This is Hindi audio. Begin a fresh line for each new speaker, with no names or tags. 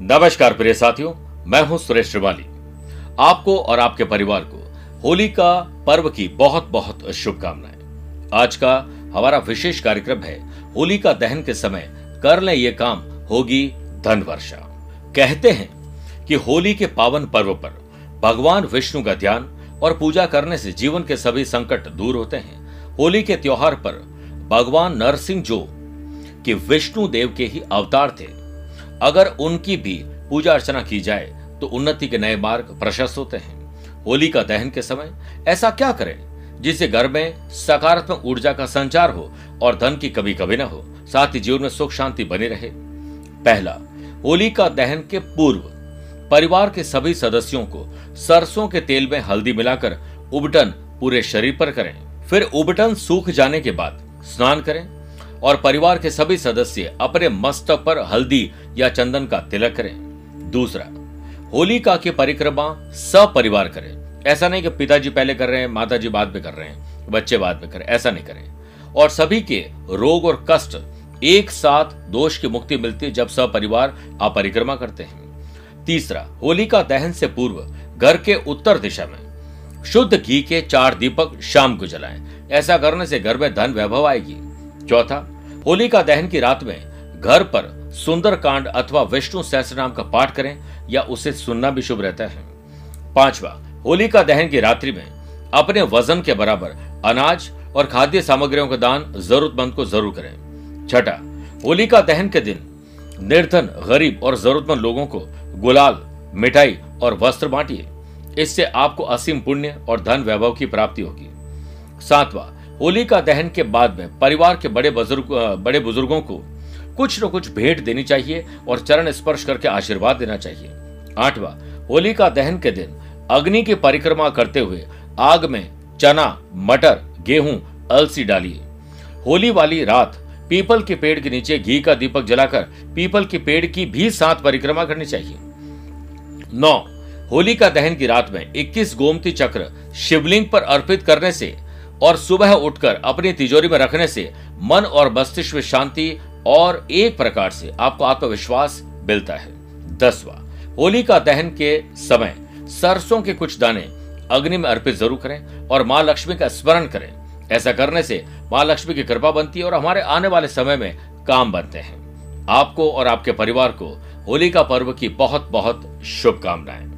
नमस्कार प्रिय साथियों, मैं हूँ सुरेश श्रिवाली। आपको और आपके परिवार को होली का पर्व की बहुत बहुत शुभकामनाएँ। आज का हमारा विशेष कार्यक्रम है, होली का दहन के समय कर ले ये काम होगी धन वर्षा कहते हैं कि होली के पावन पर्व पर भगवान विष्णु का ध्यान और पूजा करने से जीवन के सभी संकट दूर होते हैं। होली के त्योहार पर भगवान नरसिंह जो कि विष्णु देव के ही अवतार थे अगर उनकी भी पूजा अर्चना की जाए तो उन्नति के नए मार्ग प्रशस्त होते हैं। होली का दहन के समय ऐसा क्या करें, जिससे घर में सकारात्मक ऊर्जा का संचार हो और धन की कभी कभी ना हो, साथ ही जीवन में सुख शांति बनी रहे? पहला, होली का दहन के पूर्व, परिवार के सभी सदस्यों को सरसों के तेल में हल्दी मिलाकर उबटन पूरे शरीर पर करें। फिर उबटन सूख जाने के बाद स्नान करें। और परिवार के सभी सदस्य अपने मस्तक पर हल्दी या चंदन का तिलक करें। दूसरा, होलिका की परिक्रमा सपरिवार करें। ऐसा नहीं कि पिताजी पहले कर रहे हैं, माताजी बाद में कर रहे हैं, बच्चे बाद में करें, ऐसा नहीं करें। और सभी के रोग और कष्ट एक साथ दोष की मुक्ति मिलती है जब सपरिवार आप परिक्रमा करते हैं। तीसरा, होलिका दहन से पूर्व घर के उत्तर दिशा में शुद्ध घी के चार दीपक शाम को जलाएँ। ऐसा करने से घर में धन वैभव आएगी। चौथा होली का दहन की रात में घर पर सुंदर कांड अथवा विष्णु सहस्त्र नाम का पाठ करें या उसे सुनना भी शुभ रहता है। पांचवा, होली का दहन की रात्रि में अपने वज़न के बराबर अनाज और खाद्य सामग्रियों का दान जरूरतमंद को ज़रूर करें। छठा, होली का दहन के दिन निर्धन, गरीब और जरूरतमंद लोगों को गुलाल, मिठाई और वस्त्र बांटिए। इससे आपको असीम पुण्य और धन वैभव की प्राप्ति होगी। सातवां होली का दहन के बाद में परिवार के बड़े बुज़ुर्ग बड़े बुज़ुर्गों को कुछ न कुछ भेंट देनी चाहिए और चरण स्पर्श करके आशीर्वाद देना चाहिए। आठवां, होली का दहन के दिन अग्नि की परिक्रमा करते हुए आग में चना, मटर, गेहूँ, अलसी डालिए। होली वाली रात पीपल के पेड़ के नीचे घी का दीपक जलाकर पीपल के पेड़ की भी साथ परिक्रमा करनी चाहिए। नौ, होली का दहन की रात में 21 गोमती चक्र शिवलिंग पर अर्पित करने से और सुबह उठकर अपनी तिजोरी में रखने से मन और मस्तिष्क में शांति और एक प्रकार से आपको आत्मविश्वास मिलता है। दसवा, होली का दहन के समय सरसों के कुछ दाने अग्नि में अर्पित ज़रूर करें और माँ लक्ष्मी का स्मरण करें। ऐसा करने से माँ लक्ष्मी की कृपा बनती है और हमारे आने वाले समय में काम बनते हैं। आपको और आपके परिवार को होली का पर्व की बहुत बहुत शुभकामनाएँ।